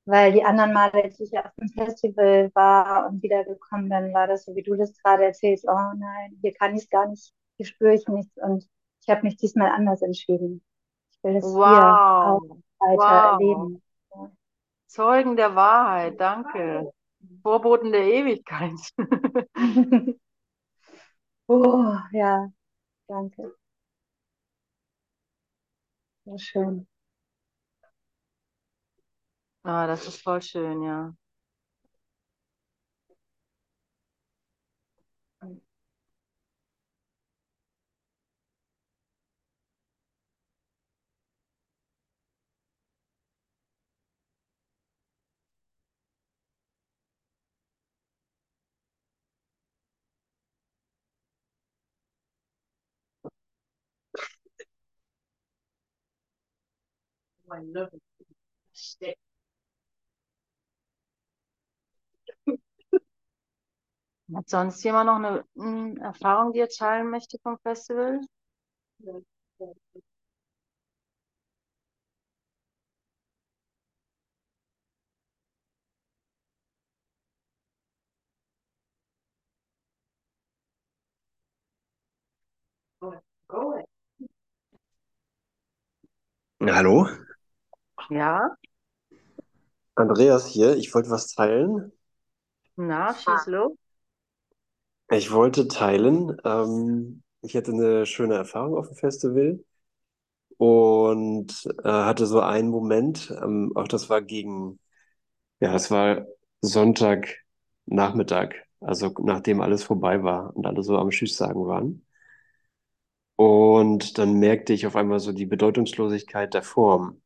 Weil die anderen Male, die ich auf dem Festival war und wiedergekommen bin, war das so, wie du das gerade erzählst, oh nein, hier kann ich es gar nicht, hier spüre ich nichts und ich habe mich diesmal anders entschieden. Ich will es hier auch Wow. weiter Wow. erleben. Zeugen der Wahrheit, danke. Vorboten der Ewigkeit. Oh, ja, danke. So schön. Ah, das ist voll schön, ja. Hat sonst jemand noch eine mm, Erfahrung, die er teilen möchte vom Festival? Hallo, Ja, Andreas hier. Ich wollte was teilen. na, schieß los. Ich wollte teilen, ähm, ich hatte eine schöne Erfahrung auf dem Festival und äh, hatte so einen Moment, ähm, auch das war gegen, ja, es war Sonntagnachmittag, also nachdem alles vorbei war und alle so am Tschüss sagen waren. Und dann merkte ich auf einmal so die Bedeutungslosigkeit der Form.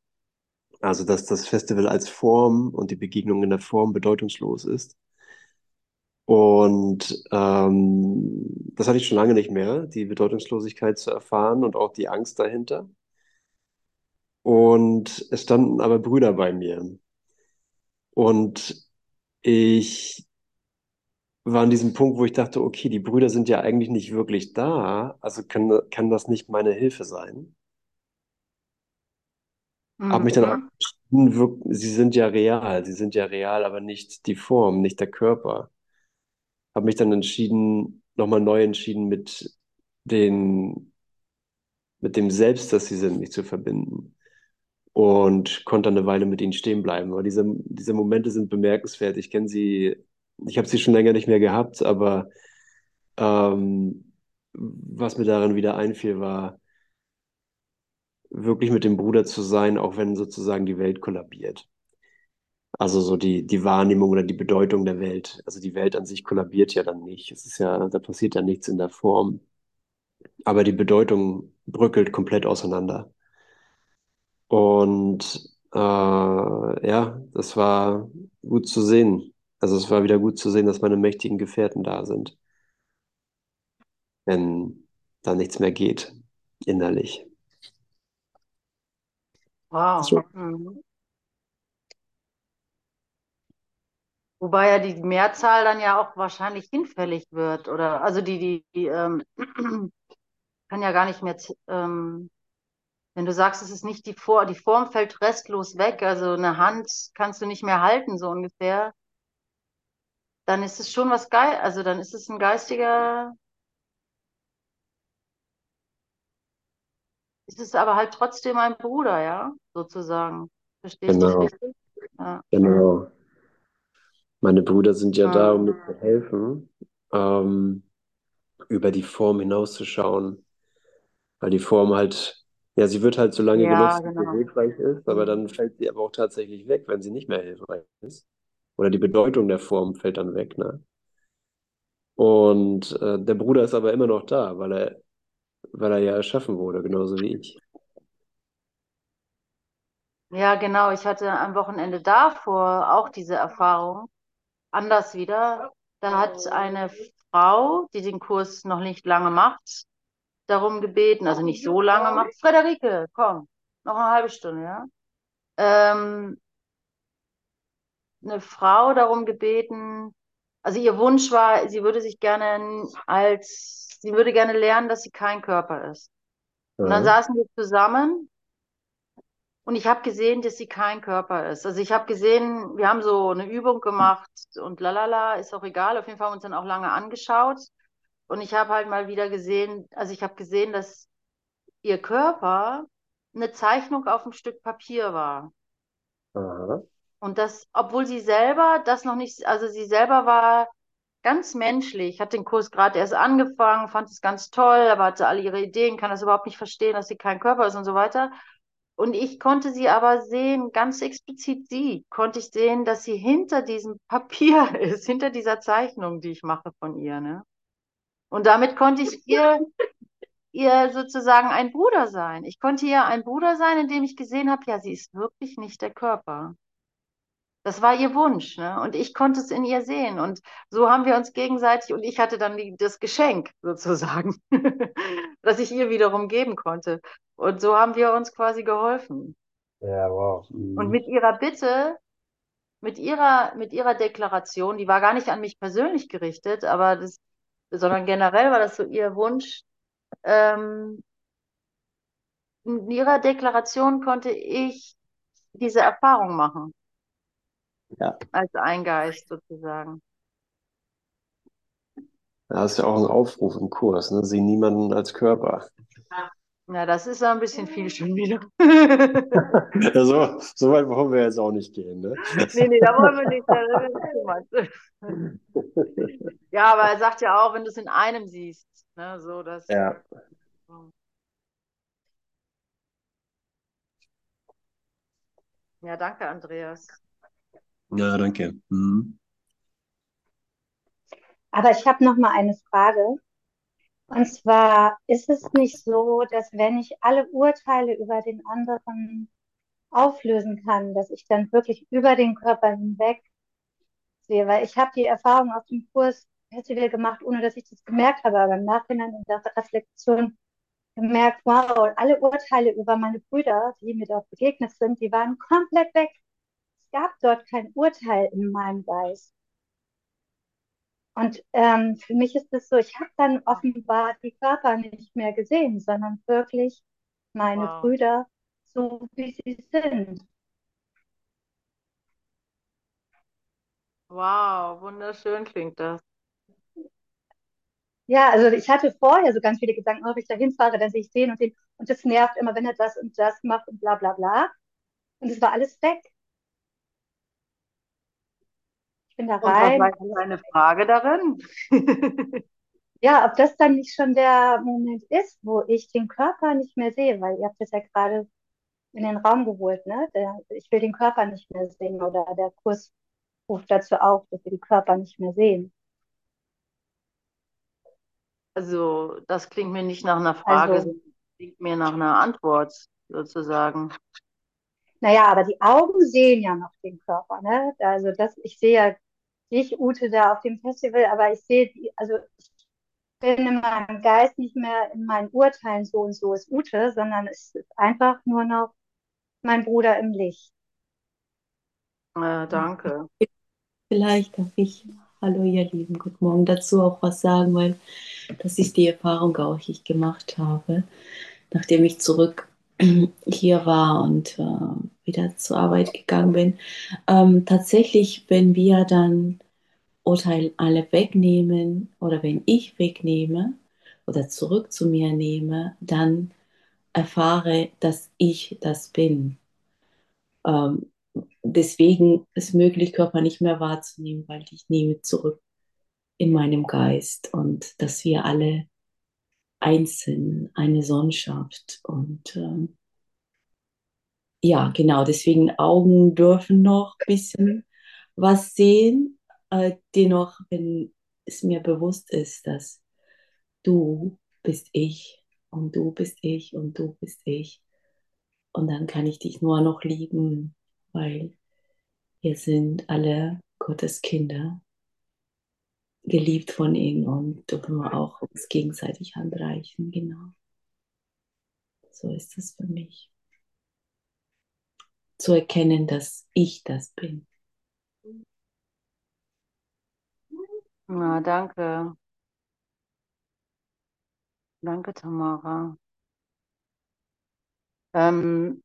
Also, dass das Festival als Form und die Begegnung in der Form bedeutungslos ist. Und ähm, das hatte ich schon lange nicht mehr, die Bedeutungslosigkeit zu erfahren und auch die Angst dahinter. Und es standen aber Brüder bei mir. Und ich war an diesem Punkt, wo ich dachte, okay, die Brüder sind ja eigentlich nicht wirklich da, also kann, kann das nicht meine Hilfe sein. Habe mich dann auch Mhm. entschieden, wirk- sie sind ja real, sie sind ja real, aber nicht die Form, nicht der Körper. Habe mich dann entschieden, nochmal neu entschieden, mit den, mit dem Selbst, das sie sind, mich zu verbinden. Und konnte dann eine Weile mit ihnen stehen bleiben. Aber diese, diese Momente sind bemerkenswert. Ich kenne sie, ich habe sie schon länger nicht mehr gehabt, aber ähm, was mir daran wieder einfiel, war wirklich mit dem Bruder zu sein, auch wenn sozusagen die Welt kollabiert. Also so die, die Wahrnehmung oder die Bedeutung der Welt. Also die Welt an sich kollabiert ja dann nicht. Es ist ja, da passiert ja nichts in der Form. Aber die Bedeutung bröckelt komplett auseinander. Und äh, ja, das war gut zu sehen. Also es war wieder gut zu sehen, dass meine mächtigen Gefährten da sind, wenn da nichts mehr geht, innerlich. Wow. So. Mhm. Wobei ja die Mehrzahl dann ja auch wahrscheinlich hinfällig wird, oder? Also die, die, die ähm, kann ja gar nicht mehr, ähm, wenn du sagst, es ist nicht die Form, die Form fällt restlos weg, also eine Hand kannst du nicht mehr halten, so ungefähr, dann ist es schon was geil, also dann ist es ein geistiger, ist es aber halt trotzdem ein Bruder, ja, sozusagen. Dich Genau, richtig? Ja. genau. Meine Brüder sind ja da, um mir zu helfen, ähm, über die Form hinauszuschauen. Weil die Form halt, ja, sie wird halt so lange Ja, genutzt, wie sie genau. hilfreich ist, aber dann fällt sie aber auch tatsächlich weg, wenn sie nicht mehr hilfreich ist. Oder die Bedeutung der Form fällt dann weg, ne? Und äh, der Bruder ist aber immer noch da, weil er, weil er ja erschaffen wurde, genauso wie ich. Ja, genau. Ich hatte am Wochenende davor auch diese Erfahrung. Anders wieder. Da hat eine Frau, die den Kurs noch nicht lange macht, darum gebeten, also nicht so lange macht. Frederike, komm, noch eine halbe Stunde, ja? Ähm, eine Frau darum gebeten, also ihr Wunsch war, sie würde sich gerne als, sie würde gerne lernen, dass sie kein Körper ist. Und dann saßen wir zusammen Und ich habe gesehen, dass sie kein Körper ist. Also ich habe gesehen, wir haben so eine Übung gemacht und lalala, ist auch egal. Auf jeden Fall haben wir uns dann auch lange angeschaut. Und ich habe halt mal wieder gesehen, also ich habe gesehen, dass ihr Körper eine Zeichnung auf einem Stück Papier war. Aha. Und das, obwohl sie selber das noch nicht, also sie selber war ganz menschlich, hat den Kurs gerade erst angefangen, fand es ganz toll, aber hatte alle ihre Ideen, kann das überhaupt nicht verstehen, dass sie kein Körper ist und so weiter. Und ich konnte sie aber sehen, ganz explizit sie, konnte ich sehen, dass sie hinter diesem Papier ist, hinter dieser Zeichnung, die ich mache von ihr, ne? Und damit konnte ich ihr, ihr sozusagen ein Bruder sein. Ich konnte ihr ein Bruder sein, indem ich gesehen habe, ja, sie ist wirklich nicht der Körper. Das war ihr Wunsch, ne? Und ich konnte es in ihr sehen. Und so haben wir uns gegenseitig, und ich hatte dann die, das Geschenk sozusagen, das ich ihr wiederum geben konnte. Und so haben wir uns quasi geholfen. Ja, wow. Und Mhm. mit ihrer Bitte, mit ihrer, mit ihrer Deklaration, die war gar nicht an mich persönlich gerichtet, aber das, sondern generell war das so ihr Wunsch. Ähm, in ihrer Deklaration konnte ich diese Erfahrung machen, Ja. als ein Geist sozusagen. Das ist ja auch ein Aufruf im Kurs, ne? Sieh niemanden als Körper. Ja, das ist ein bisschen viel schon wieder. Also, so weit wollen wir jetzt auch nicht gehen, ne? Nee, nee, da wollen wir nicht. Ja, aber er sagt ja auch, wenn du es in einem siehst, ne, so das. Ja. Ja, danke, Andreas. Ja, danke. Mhm. Aber ich habe noch mal eine Frage. Und zwar ist es nicht so, dass wenn ich alle Urteile über den anderen auflösen kann, dass ich dann wirklich über den Körper hinweg sehe, weil ich habe die Erfahrung auf dem Kurs Festival gemacht, ohne dass ich das gemerkt habe, aber im Nachhinein in der Reflexion gemerkt, wow, alle Urteile über meine Brüder, die mir dort begegnet sind, die waren komplett weg. Es gab dort kein Urteil in meinem Geist. Und ähm, für mich ist es so, ich habe dann offenbar die Körper nicht mehr gesehen, sondern wirklich meine Wow. Brüder so, wie sie sind. Wow, wunderschön klingt das. Ja, also ich hatte vorher so ganz viele Gedanken, oh, wenn ich da hinfahre, dann sehe ich den und den und das nervt immer, wenn er das und das macht und bla bla bla. Und es war alles weg. Ich bin da Und was rein. war deine Frage darin? Ja, ob das dann nicht schon der Moment ist, wo ich den Körper nicht mehr sehe, weil ihr habt das ja gerade in den Raum geholt, ne? Der, ich will den Körper nicht mehr sehen oder der Kurs ruft dazu auf, dass wir den Körper nicht mehr sehen. Also, das klingt mir nicht nach einer Frage, Also, sondern klingt mir nach einer Antwort sozusagen. naja, aber die Augen sehen ja noch den Körper, ne? Also das, ich sehe ja dich, Ute, da auf dem Festival, aber ich sehe, also ich bin in meinem Geist nicht mehr in meinen Urteilen so und so ist Ute, sondern es ist einfach nur noch mein Bruder im Licht. Äh, danke. Vielleicht darf ich, hallo ihr Lieben, guten Morgen, dazu auch was sagen, weil das ist die Erfahrung auch, die ich gemacht habe, nachdem ich zurück hier war und äh, wieder zur Arbeit gegangen bin. Ähm, tatsächlich, wenn wir dann Urteil alle wegnehmen oder wenn ich wegnehme oder zurück zu mir nehme, dann erfahre, dass ich das bin. Ähm, deswegen ist möglich, Körper nicht mehr wahrzunehmen, weil ich nehme zurück in meinem Geist und dass wir alle eins sind, eine Sohnschaft. Und ähm, ja, genau, deswegen Augen dürfen noch ein bisschen was sehen. Äh, dennoch, wenn es mir bewusst ist, dass du bist ich und du bist ich und du bist ich. Und dann kann ich dich nur noch lieben, weil wir sind alle Gottes Kinder, geliebt von ihm und dürfen wir auch uns gegenseitig handreichen. Genau. So ist es für mich. Zu erkennen, dass ich das bin. Na, danke. Danke, Tamara. Ähm,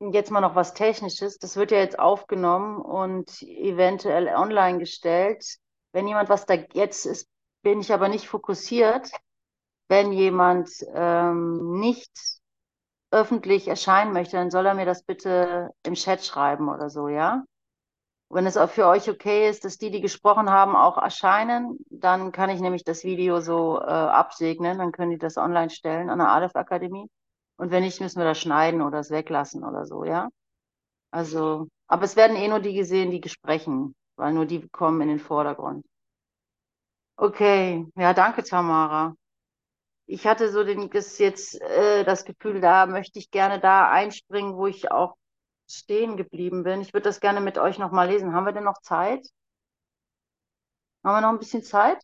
jetzt mal noch was Technisches. Das wird ja jetzt aufgenommen und eventuell online gestellt. Wenn jemand was da jetzt ist, bin ich aber nicht fokussiert. Wenn jemand ähm, nicht öffentlich erscheinen möchte, dann soll er mir das bitte im Chat schreiben oder so, ja? Wenn es auch für euch okay ist, dass die, die gesprochen haben, auch erscheinen, dann kann ich nämlich das Video so äh, absegnen, dann können die das online stellen an der Aleph Akademie. Und wenn nicht, müssen wir das schneiden oder es weglassen oder so, ja? Also, aber es werden eh nur die gesehen, die sprechen, weil nur die kommen in den Vordergrund. Okay, ja, danke, Tamara. Ich hatte so den, das jetzt äh, das Gefühl, da möchte ich gerne da einspringen, wo ich auch stehen geblieben bin. Ich würde das gerne mit euch nochmal lesen. Haben wir denn noch Zeit? Haben wir noch ein bisschen Zeit?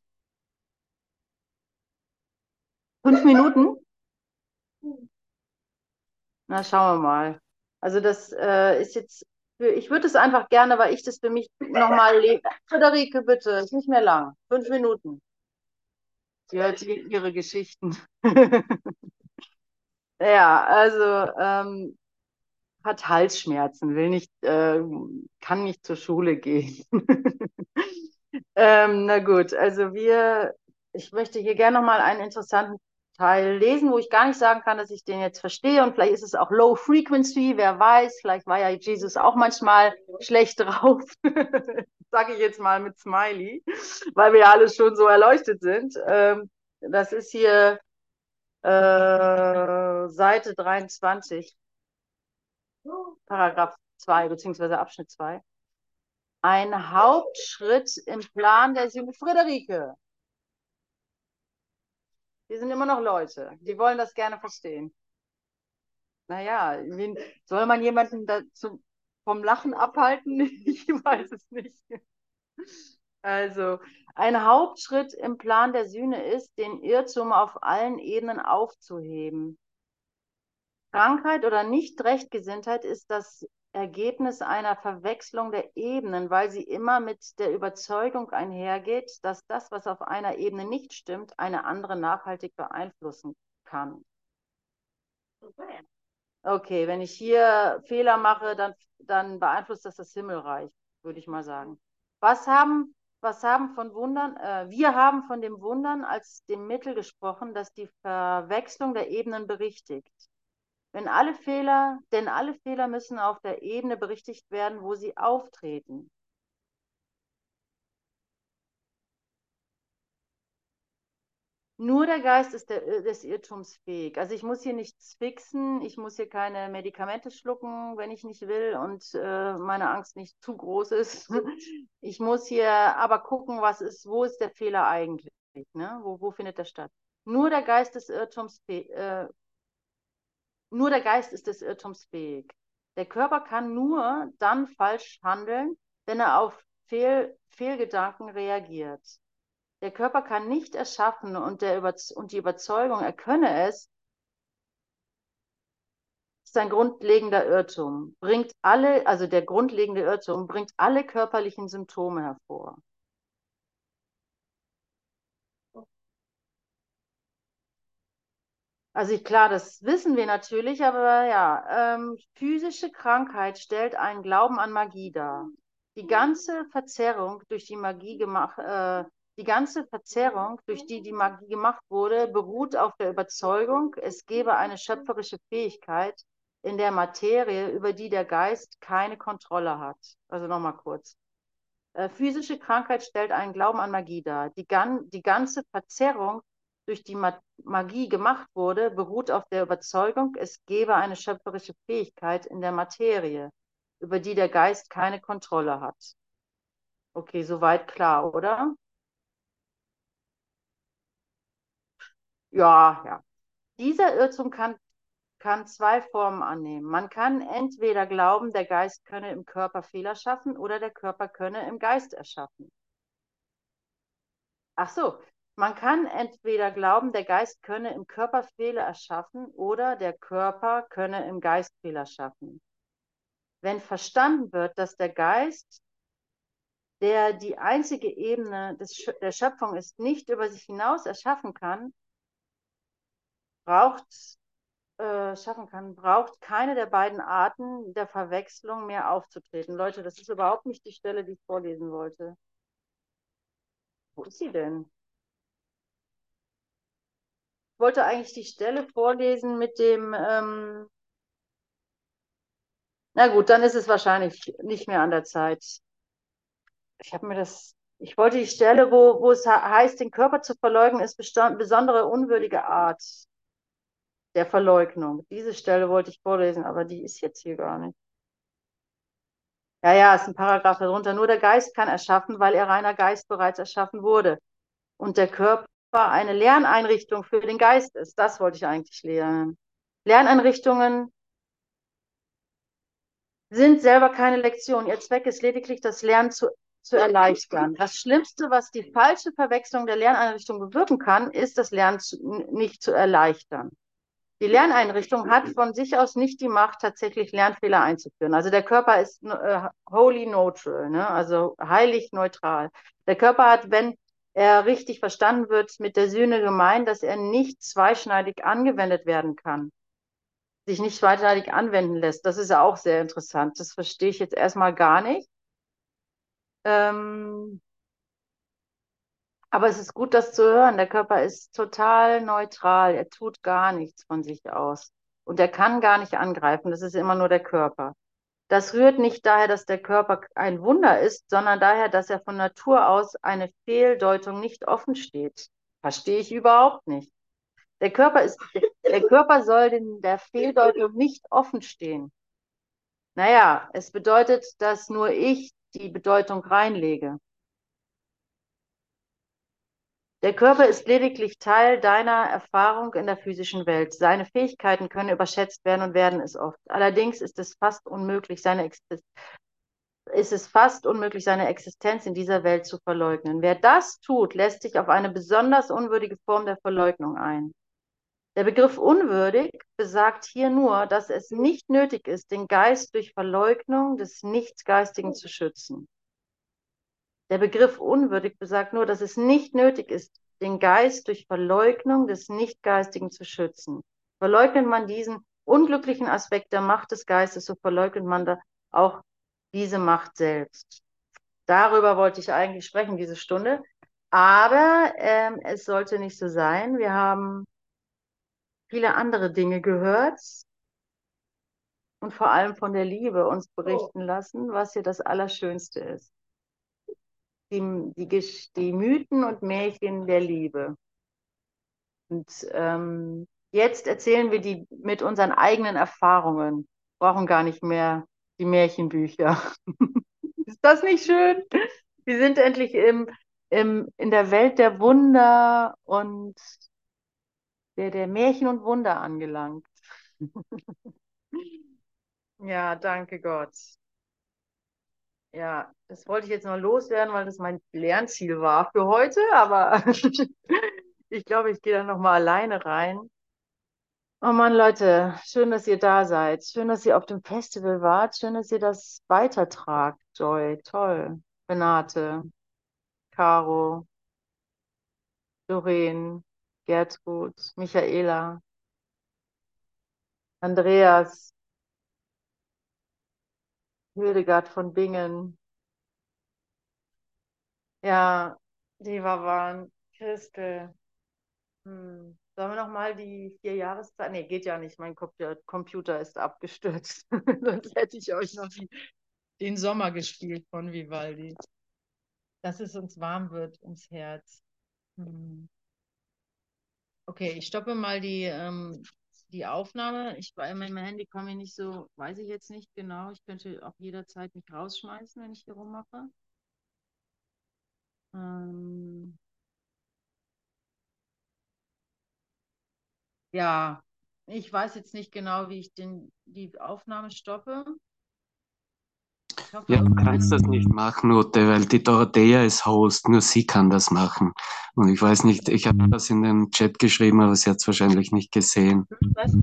Fünf Minuten? Na, schauen wir mal. Also das äh, ist jetzt, ich würde es einfach gerne, weil ich das für mich nochmal lese. Friederike, bitte, ist nicht mehr lang. Fünf Minuten. Sie hört ihre Geschichten. ja, also ähm, hat Halsschmerzen, will nicht, äh, kann nicht zur Schule gehen. ähm, na gut, also wir, ich möchte hier gerne nochmal einen interessanten Teil lesen, wo ich gar nicht sagen kann, dass ich den jetzt verstehe und vielleicht ist es auch Low Frequency, wer weiß, vielleicht war ja Jesus auch manchmal schlecht drauf, sage ich jetzt mal mit Smiley, weil wir ja alle schon so erleuchtet sind. Ähm, das ist hier äh, Seite 23. Paragraph 2 beziehungsweise Abschnitt 2. Ein Hauptschritt im Plan der Sühne Friederike. Die sind immer noch Leute. Die wollen das gerne verstehen. Naja, soll man jemanden dazu vom Lachen abhalten? Ich weiß es nicht. Also, ein Hauptschritt im Plan der Sühne ist, den Irrtum auf allen Ebenen aufzuheben. Krankheit oder Nicht-Rechtgesinntheit ist das Ergebnis einer Verwechslung der Ebenen, weil sie immer mit der Überzeugung einhergeht, dass das, was auf einer Ebene nicht stimmt, eine andere nachhaltig beeinflussen kann. Okay, wenn ich hier Fehler mache, dann, dann beeinflusst das das Himmelreich, würde ich mal sagen. Was haben, was haben von Wundern? Äh, wir haben von dem Wundern als dem Mittel gesprochen, das die Verwechslung der Ebenen berichtigt. Wenn alle Fehler, denn alle Fehler müssen auf der Ebene berichtigt werden, wo sie auftreten. Nur der Geist ist der, des Irrtums fähig. Also ich muss hier nichts fixen, ich muss hier keine Medikamente schlucken, wenn ich nicht will und äh, meine Angst nicht zu groß ist. Ich muss hier aber gucken, was ist, wo ist der Fehler eigentlich? Ne? Wo, wo findet der statt? Nur der Geist des Irrtums äh, nur der Geist ist des Irrtums fähig. Der Körper kann nur dann falsch handeln, wenn er auf Fehl, Fehlgedanken reagiert. Der Körper kann nicht erschaffen und, und die Überzeugung, er könne es, ist ein grundlegender Irrtum. Bringt alle, also der grundlegende Irrtum bringt alle körperlichen Symptome hervor. Also klar, das wissen wir natürlich, aber ja, ähm, physische Krankheit stellt einen Glauben an Magie dar. Die ganze Verzerrung durch die Magie gemacht, äh, die ganze Verzerrung, durch die die Magie gemacht wurde, beruht auf der Überzeugung, es gebe eine schöpferische Fähigkeit in der Materie, über die der Geist keine Kontrolle hat. Also nochmal kurz. Äh, physische Krankheit stellt einen Glauben an Magie dar. Die, gan die ganze Verzerrung durch die Magie gemacht wurde, beruht auf der Überzeugung, es gebe eine schöpferische Fähigkeit in der Materie, über die der Geist keine Kontrolle hat. Okay, soweit klar, oder? Ja, ja. Dieser Irrtum kann, kann zwei Formen annehmen. Man kann entweder glauben, der Geist könne im Körper Fehler schaffen oder der Körper könne im Geist erschaffen. Ach so, man kann entweder glauben, der Geist könne im Körper Fehler erschaffen oder der Körper könne im Geist Fehler schaffen. Wenn verstanden wird, dass der Geist, der die einzige Ebene des, der Schöpfung ist, nicht über sich hinaus erschaffen kann, braucht, äh, schaffen kann, braucht keine der beiden Arten der Verwechslung mehr aufzutreten. Leute, das ist überhaupt nicht die Stelle, die ich vorlesen wollte. Wo ist sie denn? Wollte eigentlich die Stelle vorlesen mit dem, ähm, na gut, dann ist es wahrscheinlich nicht mehr an der Zeit. Ich habe mir das, ich wollte die Stelle, wo, wo es heißt, den Körper zu verleugnen, ist besondere unwürdige Art der Verleugnung. Diese Stelle wollte ich vorlesen, aber die ist jetzt hier gar nicht. Ja, ja, ist ein Paragraph darunter. Nur der Geist kann erschaffen, weil er reiner Geist bereits erschaffen wurde. Und der Körper eine Lerneinrichtung für den Geist ist. Das wollte ich eigentlich lernen. Lerneinrichtungen sind selber keine Lektion. Ihr Zweck ist lediglich, das Lernen zu, zu erleichtern. Das Schlimmste, was die falsche Verwechslung der Lerneinrichtung bewirken kann, ist, das Lernen zu, nicht zu erleichtern. Die Lerneinrichtung hat von sich aus nicht die Macht, tatsächlich Lernfehler einzuführen. Also der Körper ist äh, holy neutral, ne? also heilig neutral. Der Körper hat, wenn er richtig verstanden wird, mit der Sühne gemeint, dass er nicht zweischneidig angewendet werden kann, sich nicht zweischneidig anwenden lässt. Das ist ja auch sehr interessant. Das verstehe ich jetzt erstmal gar nicht. Ähm, aber es ist gut, das zu hören. Der Körper ist total neutral. Er tut gar nichts von sich aus. Und er kann gar nicht angreifen. Das ist immer nur der Körper. Das rührt nicht daher, dass der Körper ein Wunder ist, sondern daher, dass er von Natur aus eine Fehldeutung nicht offen steht. Verstehe ich überhaupt nicht. Der Körper, ist, der Körper soll in der Fehldeutung nicht offen stehen. Naja, es bedeutet, dass nur ich die Bedeutung reinlege. Der Körper ist lediglich Teil deiner Erfahrung in der physischen Welt. Seine Fähigkeiten können überschätzt werden und werden es oft. Allerdings ist es fast unmöglich, seine Existenz ist es fast unmöglich, seine Existenz in dieser Welt zu verleugnen. Wer das tut, lässt sich auf eine besonders unwürdige Form der Verleugnung ein. Der Begriff unwürdig besagt hier nur, dass es nicht nötig ist, den Geist durch Verleugnung des Nichtgeistigen zu schützen. Der Begriff unwürdig besagt nur, dass es nicht nötig ist, den Geist durch Verleugnung des Nichtgeistigen zu schützen. Verleugnet man diesen unglücklichen Aspekt der Macht des Geistes, so verleugnet man da auch diese Macht selbst. Darüber wollte ich eigentlich sprechen, diese Stunde. Aber ähm, es sollte nicht so sein. Wir haben viele andere Dinge gehört und vor allem von der Liebe uns berichten lassen, was hier das Allerschönste ist. Die, die, die Mythen und Märchen der Liebe. Und ähm, jetzt erzählen wir die mit unseren eigenen Erfahrungen. Brauchen gar nicht mehr die Märchenbücher. Ist das nicht schön? Wir sind endlich im, im, in der Welt der Wunder und der, der Märchen und Wunder angelangt. ja, danke Gott. Ja, das wollte ich jetzt noch loswerden, weil das mein Lernziel war für heute, aber ich glaube, ich gehe da nochmal alleine rein. Oh Mann, Leute, schön, dass ihr da seid. Schön, dass ihr auf dem Festival wart. Schön, dass ihr das weitertragt. Joy, toll. Renate, Caro, Doreen, Gertrud, Michaela, Andreas, Hildegard von Bingen. Ja, die waren Christel. Hm. Sollen wir nochmal die vier Jahreszeit? Nee, geht ja nicht. Mein Computer ist abgestürzt. Sonst hätte ich euch noch die, den Sommer gespielt von Vivaldi. Dass es uns warm wird ums Herz. Hm. Okay, ich stoppe mal die, ähm, die Aufnahme. Ich bei meinem Handy komme ich nicht so, weiß ich jetzt nicht genau. Ich könnte auch jederzeit mich rausschmeißen, wenn ich hier rummache. Ähm, Ja, ich weiß jetzt nicht genau, wie ich den, die Aufnahme stoppe. Ja, du kannst das nicht machen, Ute, weil die Dorothea ist Host, nur sie kann das machen. Und ich weiß nicht, ich habe das in den Chat geschrieben, aber sie hat es wahrscheinlich nicht gesehen. Was?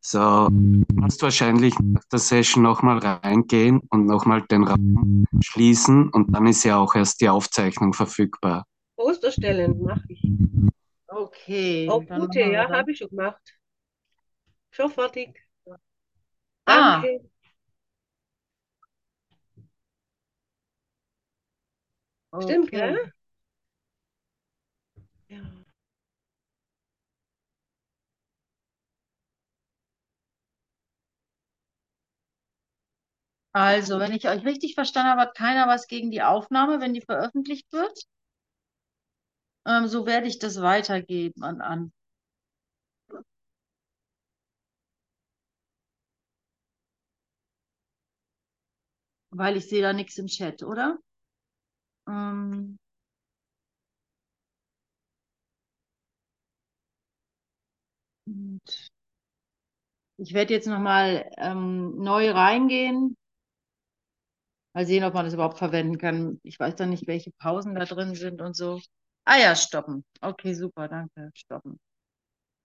So, du musst wahrscheinlich nach der Session nochmal reingehen und nochmal den Raum schließen und dann ist ja auch erst die Aufzeichnung verfügbar. Post erstellen, mache ich. Okay. Auch gute, ja, habe ich schon gemacht. Schon fertig. Ah. Danke. Stimmt, Okay. gell? Ja. Also, wenn ich euch richtig verstanden habe, hat keiner was gegen die Aufnahme, wenn die veröffentlicht wird. Ähm, so werde ich das weitergeben an, an. Weil ich sehe da nichts im Chat, oder? Ähm, ich werde jetzt nochmal ähm, neu reingehen. Mal sehen, ob man das überhaupt verwenden kann. Ich weiß dann nicht, welche Pausen da drin sind und so. Ah ja, stoppen. Okay, super, danke. Stoppen.